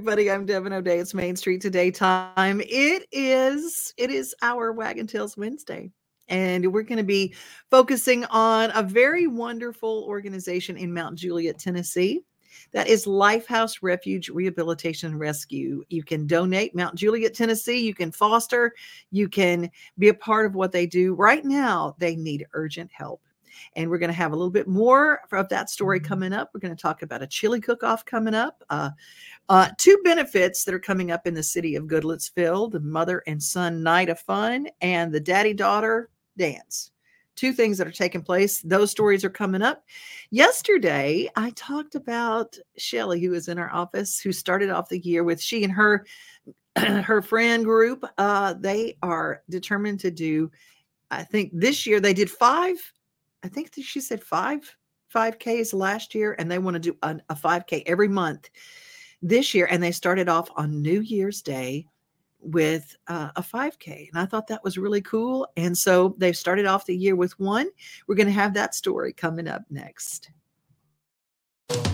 everybody. I'm Devin O'Day. It's Main Street Today time. It is it is our Waggin Tails Wednesday. And we're going to be focusing on a very wonderful organization in Mount Juliet, Tennessee. That is Lifehouse Refuge Rehabilitation Rescue. You can donate Mount Juliet, Tennessee. You can foster. You can be a part of what they do. Right now, they need urgent help. And we're going to have a little bit more of that story coming up. We're going to talk about a chili cook off coming up. Uh, uh, two benefits that are coming up in the city of Goodlettsville the mother and son night of fun and the daddy daughter dance. Two things that are taking place. Those stories are coming up. Yesterday, I talked about Shelly, who is in our office, who started off the year with she and her her friend group. Uh, they are determined to do. I think this year they did five. I think that she said five five Ks last year, and they want to do a, a five K every month this year. And they started off on New Year's Day with uh, a 5K. And I thought that was really cool. And so they've started off the year with one. We're going to have that story coming up next.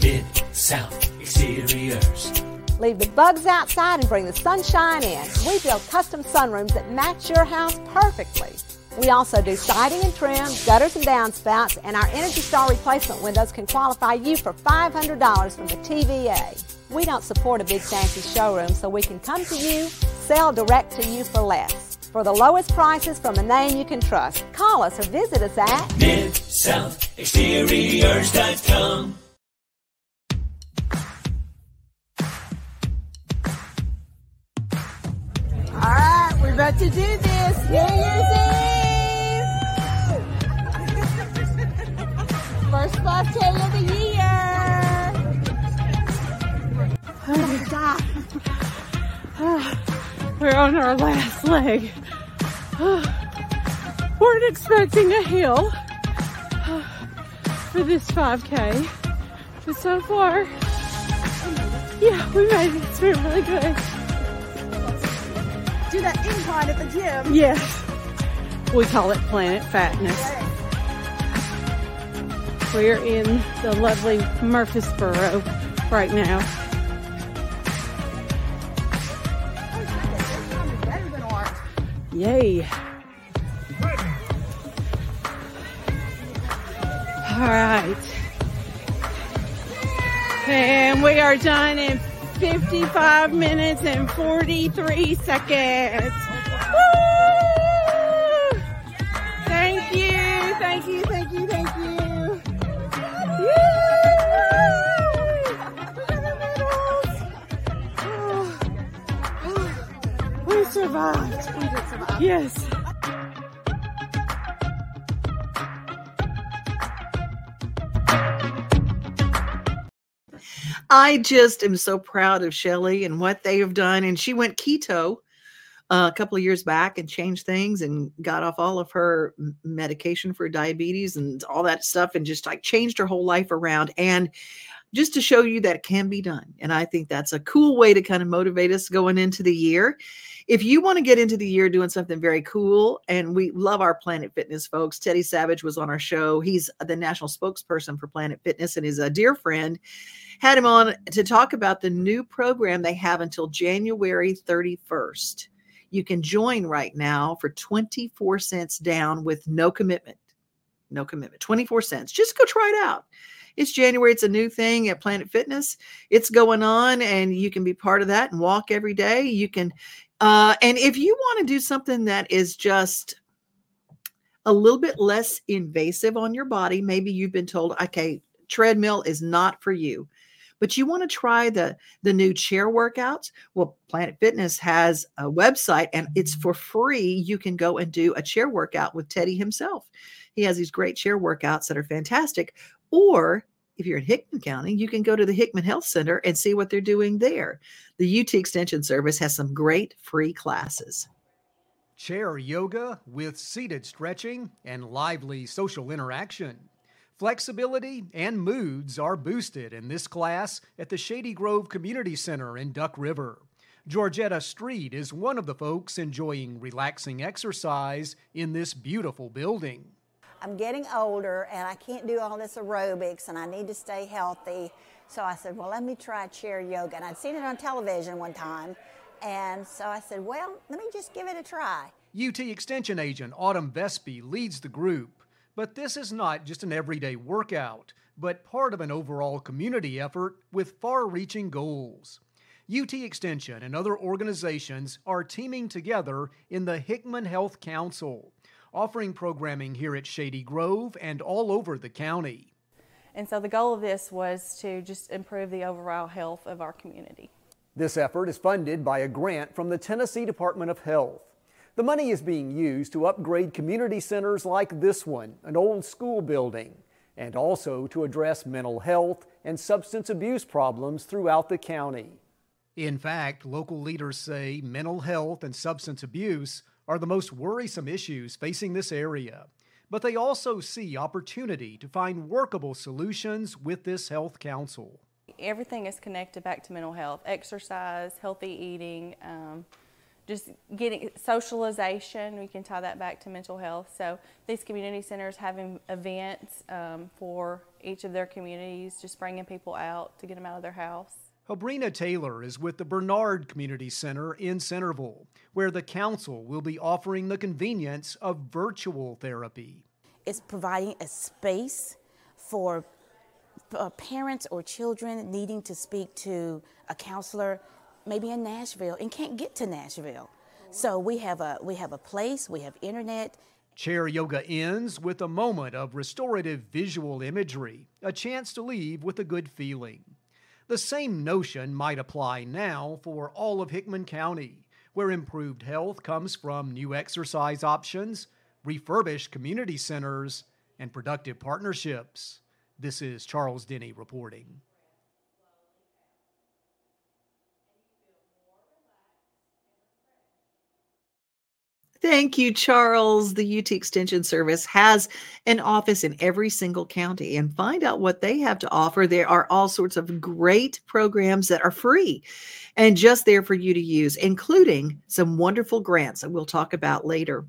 Mid South Exteriors. Leave the bugs outside and bring the sunshine in. We build custom sunrooms that match your house perfectly. We also do siding and trim, gutters and downspouts, and our Energy Star replacement windows can qualify you for $500 from the TVA. We don't support a big fancy showroom, so we can come to you, sell direct to you for less. For the lowest prices from a name you can trust, call us or visit us at Mid South Exteriors.com. All right, we're about to do this. New Year's Eve. 5K of the year. Oh my God. We're on our last leg. Weren't expecting a hill for this 5K. But so far, yeah, we made it. It's been really good. Do that incline at the gym. Yes. We call it Planet Fatness. We're in the lovely Murfreesboro right now. Yay. All right. And we are done in 55 minutes and 43 seconds. Woo! Thank you, thank you, thank you, thank you. Survived. We did survive. Yes. I just am so proud of Shelly and what they have done. And she went keto uh, a couple of years back and changed things and got off all of her medication for diabetes and all that stuff and just like changed her whole life around. And just to show you that can be done. And I think that's a cool way to kind of motivate us going into the year. If you want to get into the year doing something very cool, and we love our Planet Fitness folks, Teddy Savage was on our show. He's the national spokesperson for Planet Fitness and is a dear friend. Had him on to talk about the new program they have until January 31st. You can join right now for 24 cents down with no commitment. No commitment. 24 cents. Just go try it out. It's January. It's a new thing at Planet Fitness. It's going on, and you can be part of that and walk every day. You can, uh, and if you want to do something that is just a little bit less invasive on your body, maybe you've been told, okay, treadmill is not for you. but you want to try the the new chair workouts well planet fitness has a website and it's for free you can go and do a chair workout with teddy himself he has these great chair workouts that are fantastic or if you're in Hickman County, you can go to the Hickman Health Center and see what they're doing there. The UT Extension Service has some great free classes. Chair yoga with seated stretching and lively social interaction. Flexibility and moods are boosted in this class at the Shady Grove Community Center in Duck River. Georgetta Street is one of the folks enjoying relaxing exercise in this beautiful building. I'm getting older and I can't do all this aerobics and I need to stay healthy. So I said, well, let me try chair yoga. And I'd seen it on television one time. And so I said, well, let me just give it a try. UT Extension agent Autumn Vespi leads the group. But this is not just an everyday workout, but part of an overall community effort with far reaching goals. UT Extension and other organizations are teaming together in the Hickman Health Council, offering programming here at Shady Grove and all over the county. And so the goal of this was to just improve the overall health of our community. This effort is funded by a grant from the Tennessee Department of Health. The money is being used to upgrade community centers like this one, an old school building, and also to address mental health and substance abuse problems throughout the county. In fact, local leaders say mental health and substance abuse are the most worrisome issues facing this area. But they also see opportunity to find workable solutions with this health council. Everything is connected back to mental health exercise, healthy eating, um, just getting socialization. We can tie that back to mental health. So these community centers having events um, for each of their communities, just bringing people out to get them out of their house. Habrina Taylor is with the Bernard Community Center in Centerville, where the council will be offering the convenience of virtual therapy. It's providing a space for uh, parents or children needing to speak to a counselor, maybe in Nashville, and can't get to Nashville. So we have a we have a place, we have internet. Chair yoga ends with a moment of restorative visual imagery, a chance to leave with a good feeling. The same notion might apply now for all of Hickman County, where improved health comes from new exercise options, refurbished community centers, and productive partnerships. This is Charles Denny reporting. Thank you, Charles. The UT Extension Service has an office in every single county and find out what they have to offer. There are all sorts of great programs that are free and just there for you to use, including some wonderful grants that we'll talk about later.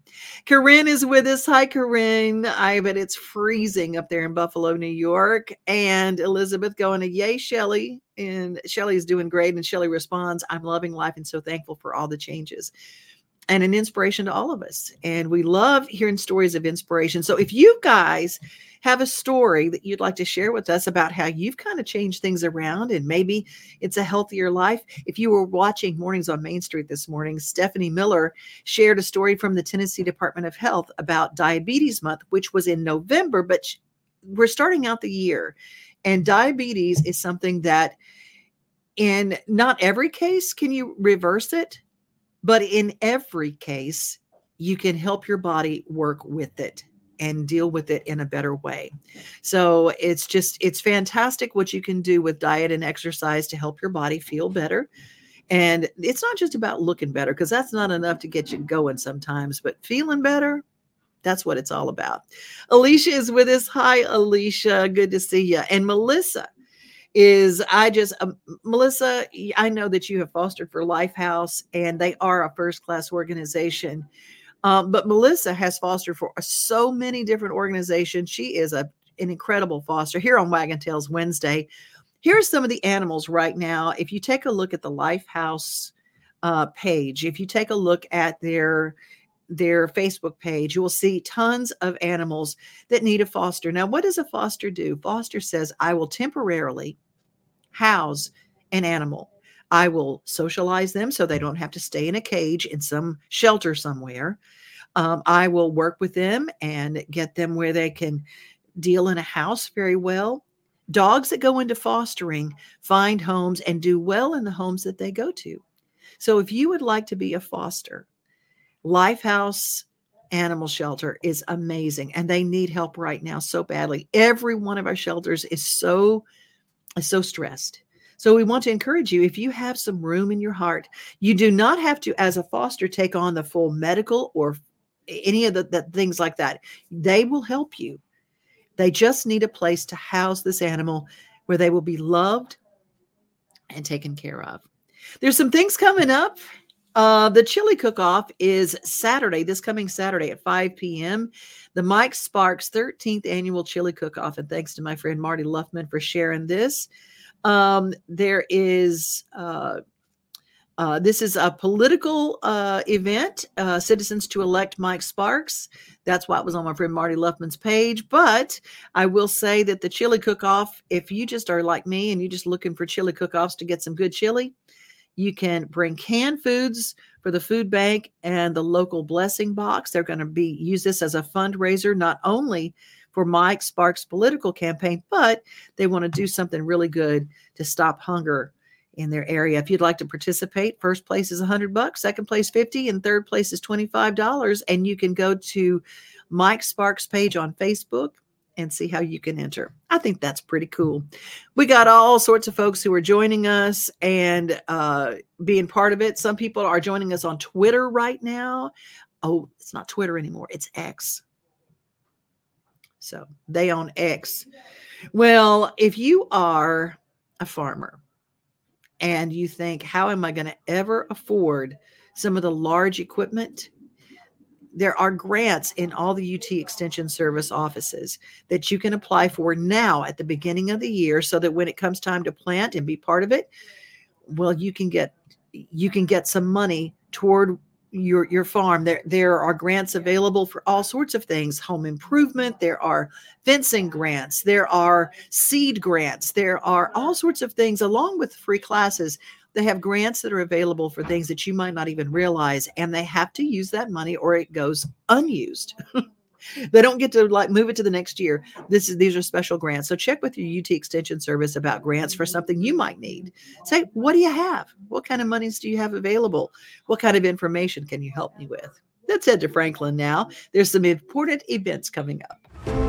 Corinne is with us. Hi, Corinne. I bet it's freezing up there in Buffalo, New York. And Elizabeth going to Yay, Shelly. And Shelly is doing great. And Shelly responds, I'm loving life and so thankful for all the changes and an inspiration to all of us. And we love hearing stories of inspiration. So if you guys have a story that you'd like to share with us about how you've kind of changed things around and maybe it's a healthier life. If you were watching Mornings on Main Street this morning, Stephanie Miller shared a story from the Tennessee Department of Health about Diabetes Month, which was in November, but we're starting out the year. And diabetes is something that in not every case can you reverse it but in every case, you can help your body work with it and deal with it in a better way. So it's just, it's fantastic what you can do with diet and exercise to help your body feel better. And it's not just about looking better, because that's not enough to get you going sometimes, but feeling better, that's what it's all about. Alicia is with us. Hi, Alicia. Good to see you. And Melissa is I just um, Melissa, I know that you have fostered for Lifehouse, and they are a first class organization. Um, but Melissa has fostered for so many different organizations. She is a an incredible foster here on Waggin Tails Wednesday. Here's some of the animals right now. If you take a look at the Lifehouse uh, page, if you take a look at their their Facebook page, you will see tons of animals that need a foster. Now, what does a foster do? Foster says, I will temporarily house an animal. I will socialize them so they don't have to stay in a cage in some shelter somewhere. Um, I will work with them and get them where they can deal in a house very well. dogs that go into fostering find homes and do well in the homes that they go to. So if you would like to be a foster, Lifehouse Animal Shelter is amazing and they need help right now so badly. Every one of our shelters is so is so stressed. So we want to encourage you if you have some room in your heart, you do not have to as a foster take on the full medical or any of the, the things like that. They will help you. They just need a place to house this animal where they will be loved and taken care of. There's some things coming up. Uh, the chili cook off is Saturday, this coming Saturday at 5 p.m. The Mike Sparks 13th annual chili cook off. And thanks to my friend Marty Luffman for sharing this. Um, there is uh, uh, this is a political uh, event, uh, Citizens to Elect Mike Sparks. That's why it was on my friend Marty Luffman's page. But I will say that the chili cook off, if you just are like me and you're just looking for chili cook offs to get some good chili, you can bring canned foods for the food bank and the local blessing box. They're going to be use this as a fundraiser, not only for Mike Sparks' political campaign, but they want to do something really good to stop hunger in their area. If you'd like to participate, first place is 100 bucks, second place 50, and third place is $25. And you can go to Mike Sparks page on Facebook and see how you can enter. I think that's pretty cool. We got all sorts of folks who are joining us and uh, being part of it. Some people are joining us on Twitter right now. Oh, it's not Twitter anymore, it's X. So they own X. Well, if you are a farmer and you think, how am I going to ever afford some of the large equipment? There are grants in all the UT Extension Service offices that you can apply for now at the beginning of the year so that when it comes time to plant and be part of it, well, you can get you can get some money toward your your farm. There there are grants available for all sorts of things, home improvement, there are fencing grants, there are seed grants, there are all sorts of things along with free classes they have grants that are available for things that you might not even realize, and they have to use that money or it goes unused. they don't get to like move it to the next year. This is these are special grants. So check with your UT Extension Service about grants for something you might need. Say, what do you have? What kind of monies do you have available? What kind of information can you help me with? Let's head to Franklin now. There's some important events coming up.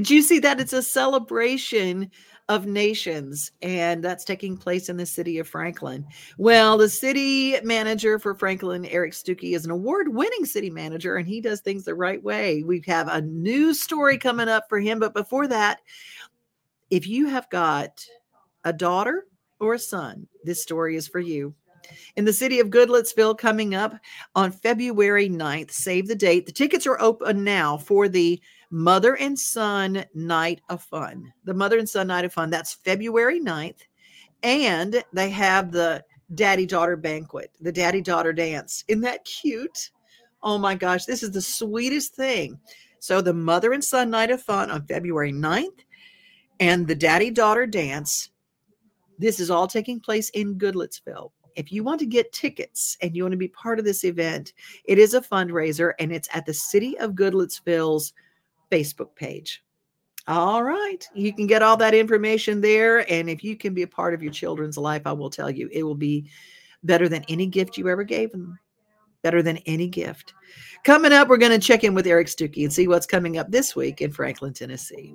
Did you see that? It's a celebration of nations, and that's taking place in the city of Franklin. Well, the city manager for Franklin, Eric Stuckey, is an award winning city manager, and he does things the right way. We have a new story coming up for him. But before that, if you have got a daughter or a son, this story is for you. In the city of Goodlettsville, coming up on February 9th, save the date. The tickets are open now for the Mother and Son Night of Fun. The Mother and Son Night of Fun. That's February 9th. And they have the daddy daughter banquet, the daddy daughter dance. Isn't that cute? Oh my gosh, this is the sweetest thing. So, the Mother and Son Night of Fun on February 9th and the daddy daughter dance. This is all taking place in Goodlettsville. If you want to get tickets and you want to be part of this event, it is a fundraiser and it's at the City of Goodlettsville's Facebook page. All right. You can get all that information there. And if you can be a part of your children's life, I will tell you, it will be better than any gift you ever gave them. Better than any gift. Coming up, we're going to check in with Eric Stuckey and see what's coming up this week in Franklin, Tennessee.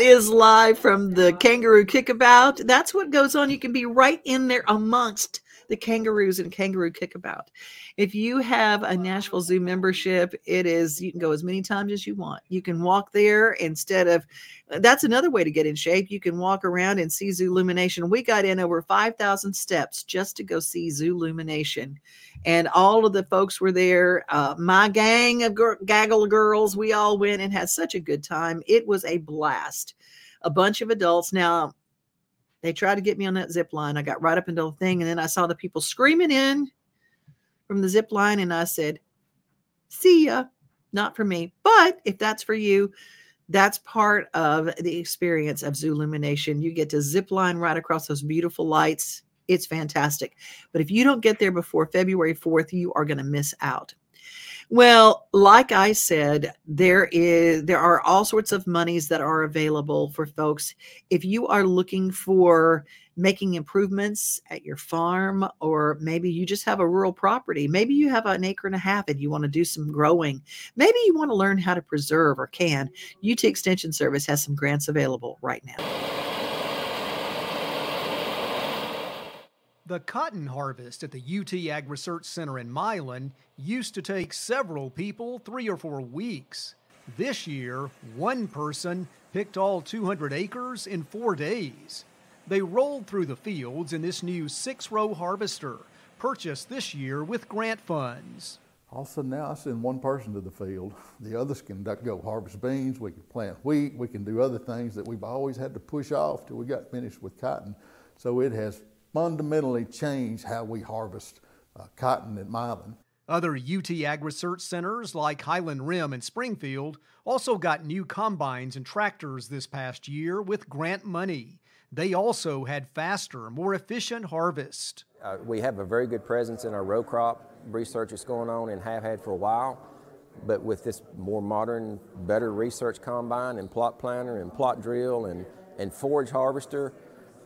That is live from the kangaroo kickabout. That's what goes on. You can be right in there amongst the kangaroos and kangaroo kickabout. If you have a Nashville Zoo membership, it is you can go as many times as you want. You can walk there instead of that's another way to get in shape. You can walk around and see Zoolumination. We got in over 5,000 steps just to go see Zoolumination. And all of the folks were there. Uh, my gang of gir- gaggle girls, we all went and had such a good time. It was a blast. A bunch of adults. Now, they tried to get me on that zip line. I got right up into the thing, and then I saw the people screaming in from the zip line, and I said, See ya. Not for me. But if that's for you, that's part of the experience of Zoolumination. You get to zip line right across those beautiful lights. It's fantastic. But if you don't get there before February 4th, you are going to miss out. Well, like I said, there is there are all sorts of monies that are available for folks. If you are looking for making improvements at your farm, or maybe you just have a rural property, maybe you have an acre and a half and you want to do some growing, maybe you want to learn how to preserve or can, UT Extension Service has some grants available right now. The cotton harvest at the UT Ag Research Center in Milan used to take several people three or four weeks. This year, one person picked all 200 acres in four days. They rolled through the fields in this new six row harvester, purchased this year with grant funds. All of a sudden now I send one person to the field. The others can go harvest beans, we can plant wheat, we can do other things that we've always had to push off till we got finished with cotton. So it has fundamentally changed how we harvest uh, cotton at Milan. Other UT Ag Research centers like Highland Rim and Springfield also got new combines and tractors this past year with grant money. They also had faster, more efficient harvest. Uh, we have a very good presence in our row crop research that's going on and have had for a while. But with this more modern, better research combine and plot planter and plot drill and, and forage harvester,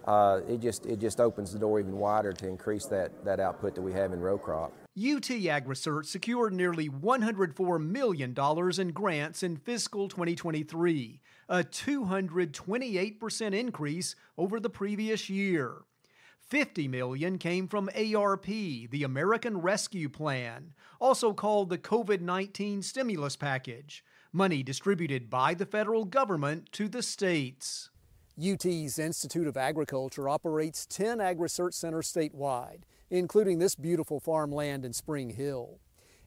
uh, it just it just opens the door even wider to increase that, that output that we have in row crop. UT Ag secured nearly $104 million in grants in fiscal 2023, a 228% increase over the previous year. 50 million came from ARP, the American Rescue Plan, also called the COVID-19 stimulus package, money distributed by the federal government to the states. UT's Institute of Agriculture operates 10 ag research centers statewide, including this beautiful farmland in Spring Hill.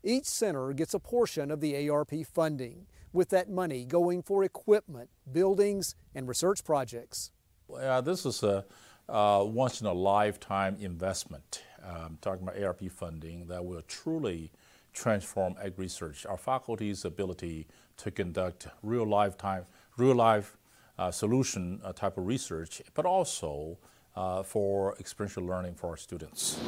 Each center gets a portion of the ARP funding, with that money going for equipment, buildings, and research projects. Uh, this is a uh, once in a lifetime investment. Um, talking about ARP funding that will truly transform ag research. Our faculty's ability to conduct real lifetime, real life solution uh, type of research, but also uh, for experiential learning for our students.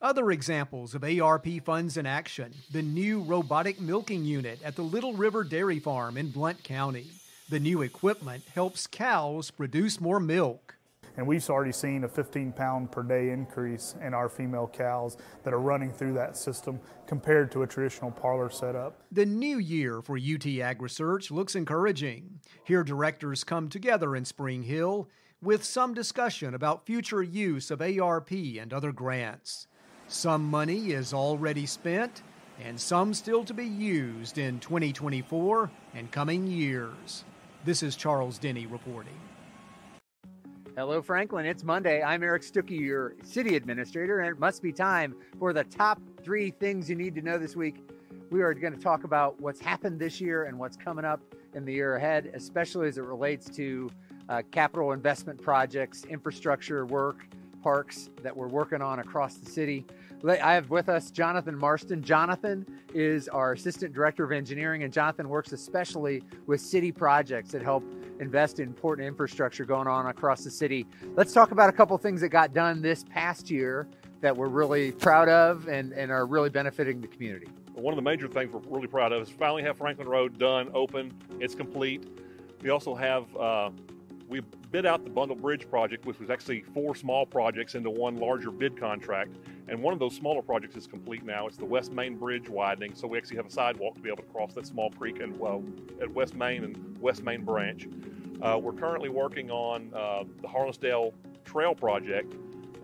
Other examples of ARP funds in action the new robotic milking unit at the Little River Dairy Farm in Blount County. The new equipment helps cows produce more milk. And we've already seen a 15 pound per day increase in our female cows that are running through that system compared to a traditional parlor setup. The new year for UT Ag Research looks encouraging. Here, directors come together in Spring Hill with some discussion about future use of ARP and other grants. Some money is already spent, and some still to be used in 2024 and coming years. This is Charles Denny reporting. Hello, Franklin. It's Monday. I'm Eric Stuckey, your city administrator, and it must be time for the top three things you need to know this week. We are going to talk about what's happened this year and what's coming up in the year ahead, especially as it relates to uh, capital investment projects, infrastructure work, parks that we're working on across the city. I have with us Jonathan Marston. Jonathan is our Assistant Director of Engineering, and Jonathan works especially with city projects that help invest in important infrastructure going on across the city. Let's talk about a couple things that got done this past year that we're really proud of and, and are really benefiting the community. One of the major things we're really proud of is finally have Franklin Road done, open, it's complete. We also have uh, we bid out the Bundle Bridge project, which was actually four small projects into one larger bid contract. And one of those smaller projects is complete now. It's the West Main Bridge widening, so we actually have a sidewalk to be able to cross that small creek and well, at West Main and West Main Branch. Uh, we're currently working on uh, the Harlinsdale Trail project,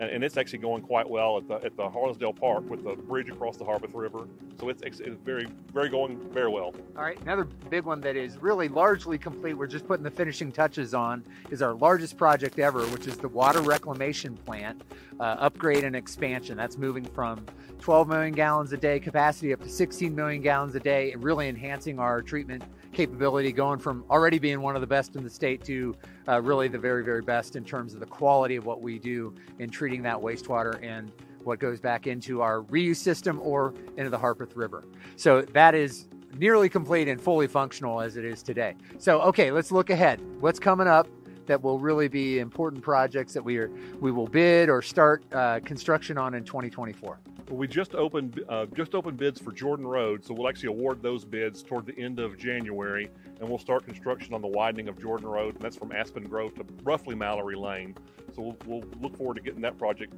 and, and, it's actually going quite well at the at the Harlinsdale Park with the bridge across the Harpeth River. So it's, it's, it's very very going very well. All right, another big one that is really largely complete. We're just putting the finishing touches on is our largest project ever, which is the water reclamation plant uh, upgrade and expansion. That's moving from 12 million gallons a day capacity up to 16 million gallons a day, and really enhancing our treatment capability, going from already being one of the best in the state to uh, really the very, very best in terms of the quality of what we do in treating that wastewater and what goes back into our reuse system or into the Harpeth River. So that is nearly complete and fully functional as it is today. So, okay, let's look ahead. What's coming up? That will really be important projects that we are we will bid or start uh, construction on in 2024. Well, we just opened uh, just opened bids for Jordan Road, so we'll actually award those bids toward the end of January, and we'll start construction on the widening of Jordan Road, and that's from Aspen Grove to roughly Mallory Lane. So we'll, we'll look forward to getting that project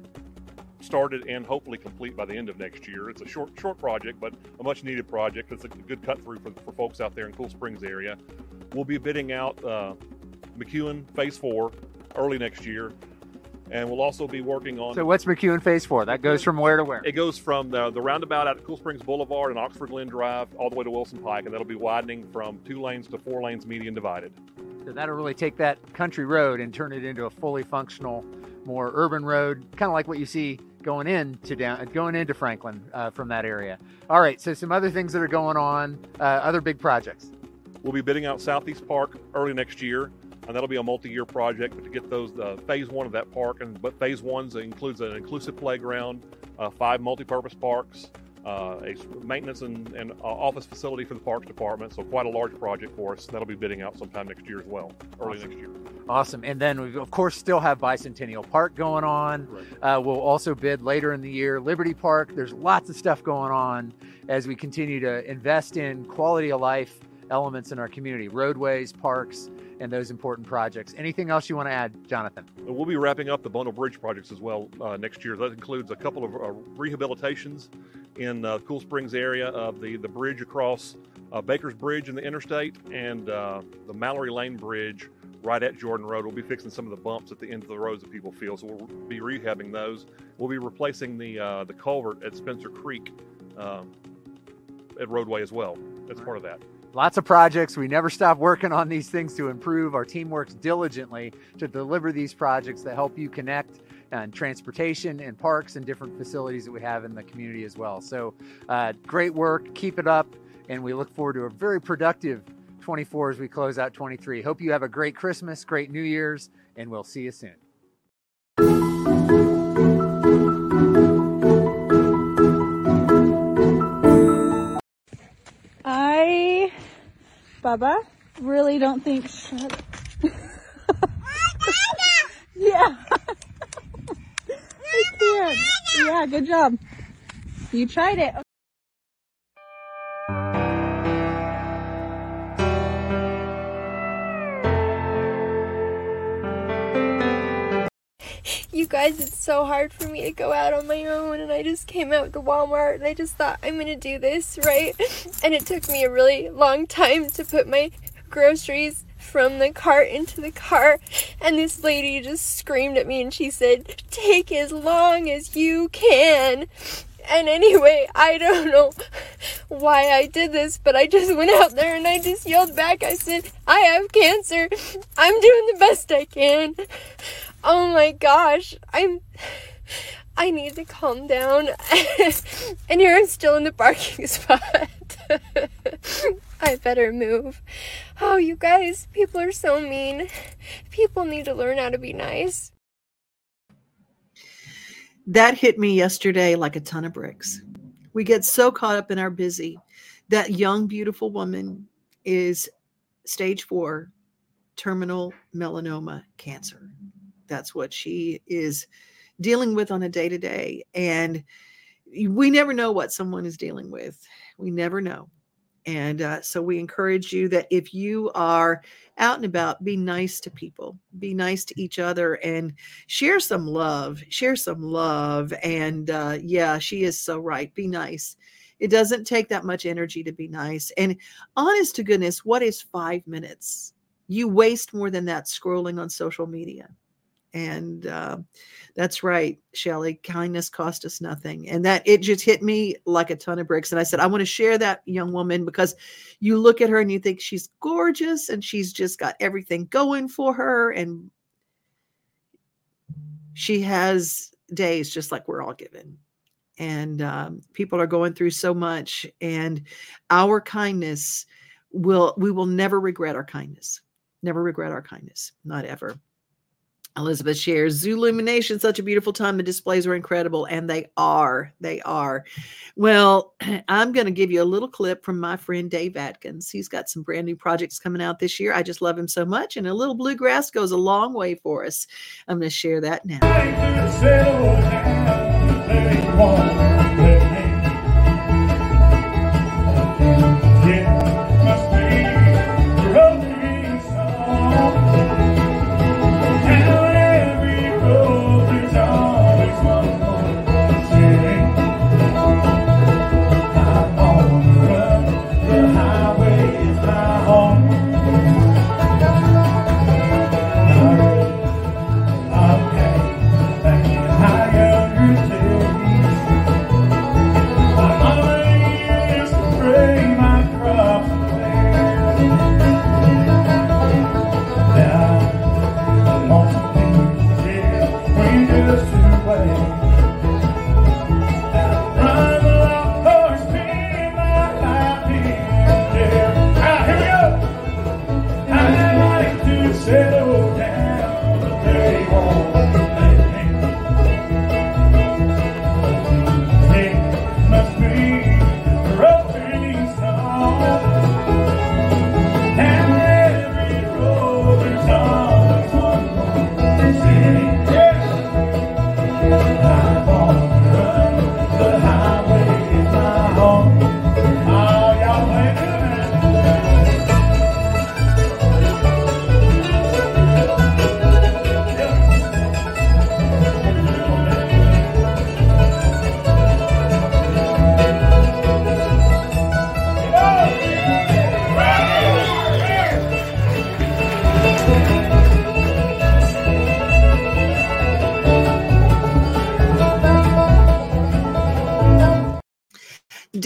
started and hopefully complete by the end of next year. It's a short short project, but a much needed project. It's a good cut through for, for folks out there in Cool Springs area. We'll be bidding out uh, McEwen Phase Four early next year and we'll also be working on. So what's McEwen Phase Four? That goes from where to where? It goes from the, the roundabout out at Cool Springs Boulevard and Oxford Glen Drive all the way to Wilson Pike, and that'll be widening from two lanes to four lanes, median divided. So that'll really take that country road and turn it into a fully functional, more urban road, kind of like what you see going into down going into Franklin uh, from that area. All right, so some other things that are going on, uh, other big projects. We'll be bidding out Southeast Park early next year and that'll be a multi-year project. But to get those uh, phase one of that park, and but phase one includes an inclusive playground, uh, five multi-purpose parks, uh, a maintenance and, and uh, office facility for the parks department. So quite a large project for us. That'll be bidding out sometime next year as well, early awesome. next year. Awesome. And then we of course still have Bicentennial Park going on. Right. Uh, we'll also bid later in the year Liberty Park. There's lots of stuff going on as we continue to invest in quality of life elements in our community, roadways, parks and those important projects. Anything else you want to add, Jonathan? We'll be wrapping up the Bundle Bridge projects as well uh, next year. That includes a couple of uh, rehabilitations in uh, Cool Springs area of the, the bridge across uh, Baker's Bridge in the interstate and uh, the Mallory Lane Bridge right at Jordan Road. We'll be fixing some of the bumps at the end of the roads that people feel, so we'll be rehabbing those. We'll be replacing the uh, the culvert at Spencer Creek um, at roadway as well. That's part of that lots of projects. We never stop working on these things to improve. Our team works diligently to deliver these projects that help you connect and transportation and parks and different facilities that we have in the community as well. So, uh, great work. Keep it up. And we look forward to a very productive 24 as we close out 23. Hope you have a great Christmas, great New Year's, and we'll see you soon. Bubba. Really don't think. Yeah. Yeah, good job. You tried it. Guys, it's so hard for me to go out on my own, and I just came out to Walmart and I just thought, I'm gonna do this, right? And it took me a really long time to put my groceries from the cart into the car, and this lady just screamed at me and she said, Take as long as you can. And anyway, I don't know why I did this, but I just went out there and I just yelled back. I said, I have cancer. I'm doing the best I can. Oh my gosh. I'm. I need to calm down. and here I'm still in the parking spot. I better move. Oh, you guys, people are so mean. People need to learn how to be nice. That hit me yesterday like a ton of bricks. We get so caught up in our busy. That young, beautiful woman is stage four terminal melanoma cancer. That's what she is dealing with on a day to day. And we never know what someone is dealing with. We never know. And uh, so we encourage you that if you are out and about, be nice to people, be nice to each other, and share some love. Share some love. And uh, yeah, she is so right. Be nice. It doesn't take that much energy to be nice. And honest to goodness, what is five minutes? You waste more than that scrolling on social media. And uh, that's right, Shelly. Kindness cost us nothing. And that it just hit me like a ton of bricks. And I said, I want to share that young woman because you look at her and you think she's gorgeous and she's just got everything going for her. And she has days just like we're all given. And um, people are going through so much. And our kindness will, we will never regret our kindness. Never regret our kindness. Not ever. Elizabeth shares Zoolumination, such a beautiful time. The displays were incredible, and they are. They are. Well, I'm going to give you a little clip from my friend Dave Adkins. He's got some brand new projects coming out this year. I just love him so much, and a little bluegrass goes a long way for us. I'm going to share that now.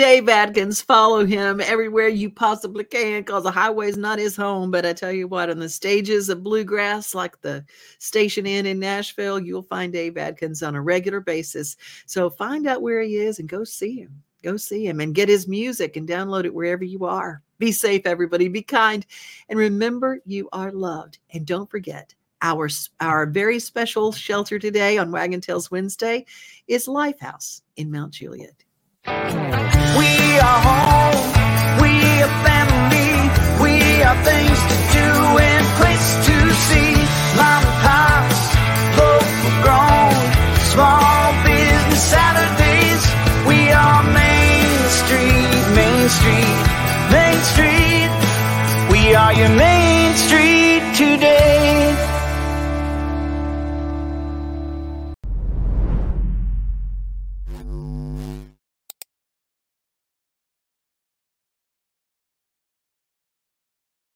Dave Adkins, follow him everywhere you possibly can because the highway's not his home. But I tell you what, on the stages of bluegrass, like the Station Inn in Nashville, you'll find Dave Adkins on a regular basis. So find out where he is and go see him. Go see him and get his music and download it wherever you are. Be safe, everybody. Be kind. And remember, you are loved. And don't forget, our, our very special shelter today on Waggin Tails Wednesday is Lifehouse in Mount Juliet. We are home, we are family, we are things to do and place to see. Local small business Saturdays. We are Main Street, Main Street, Main Street. We are your Main Street today.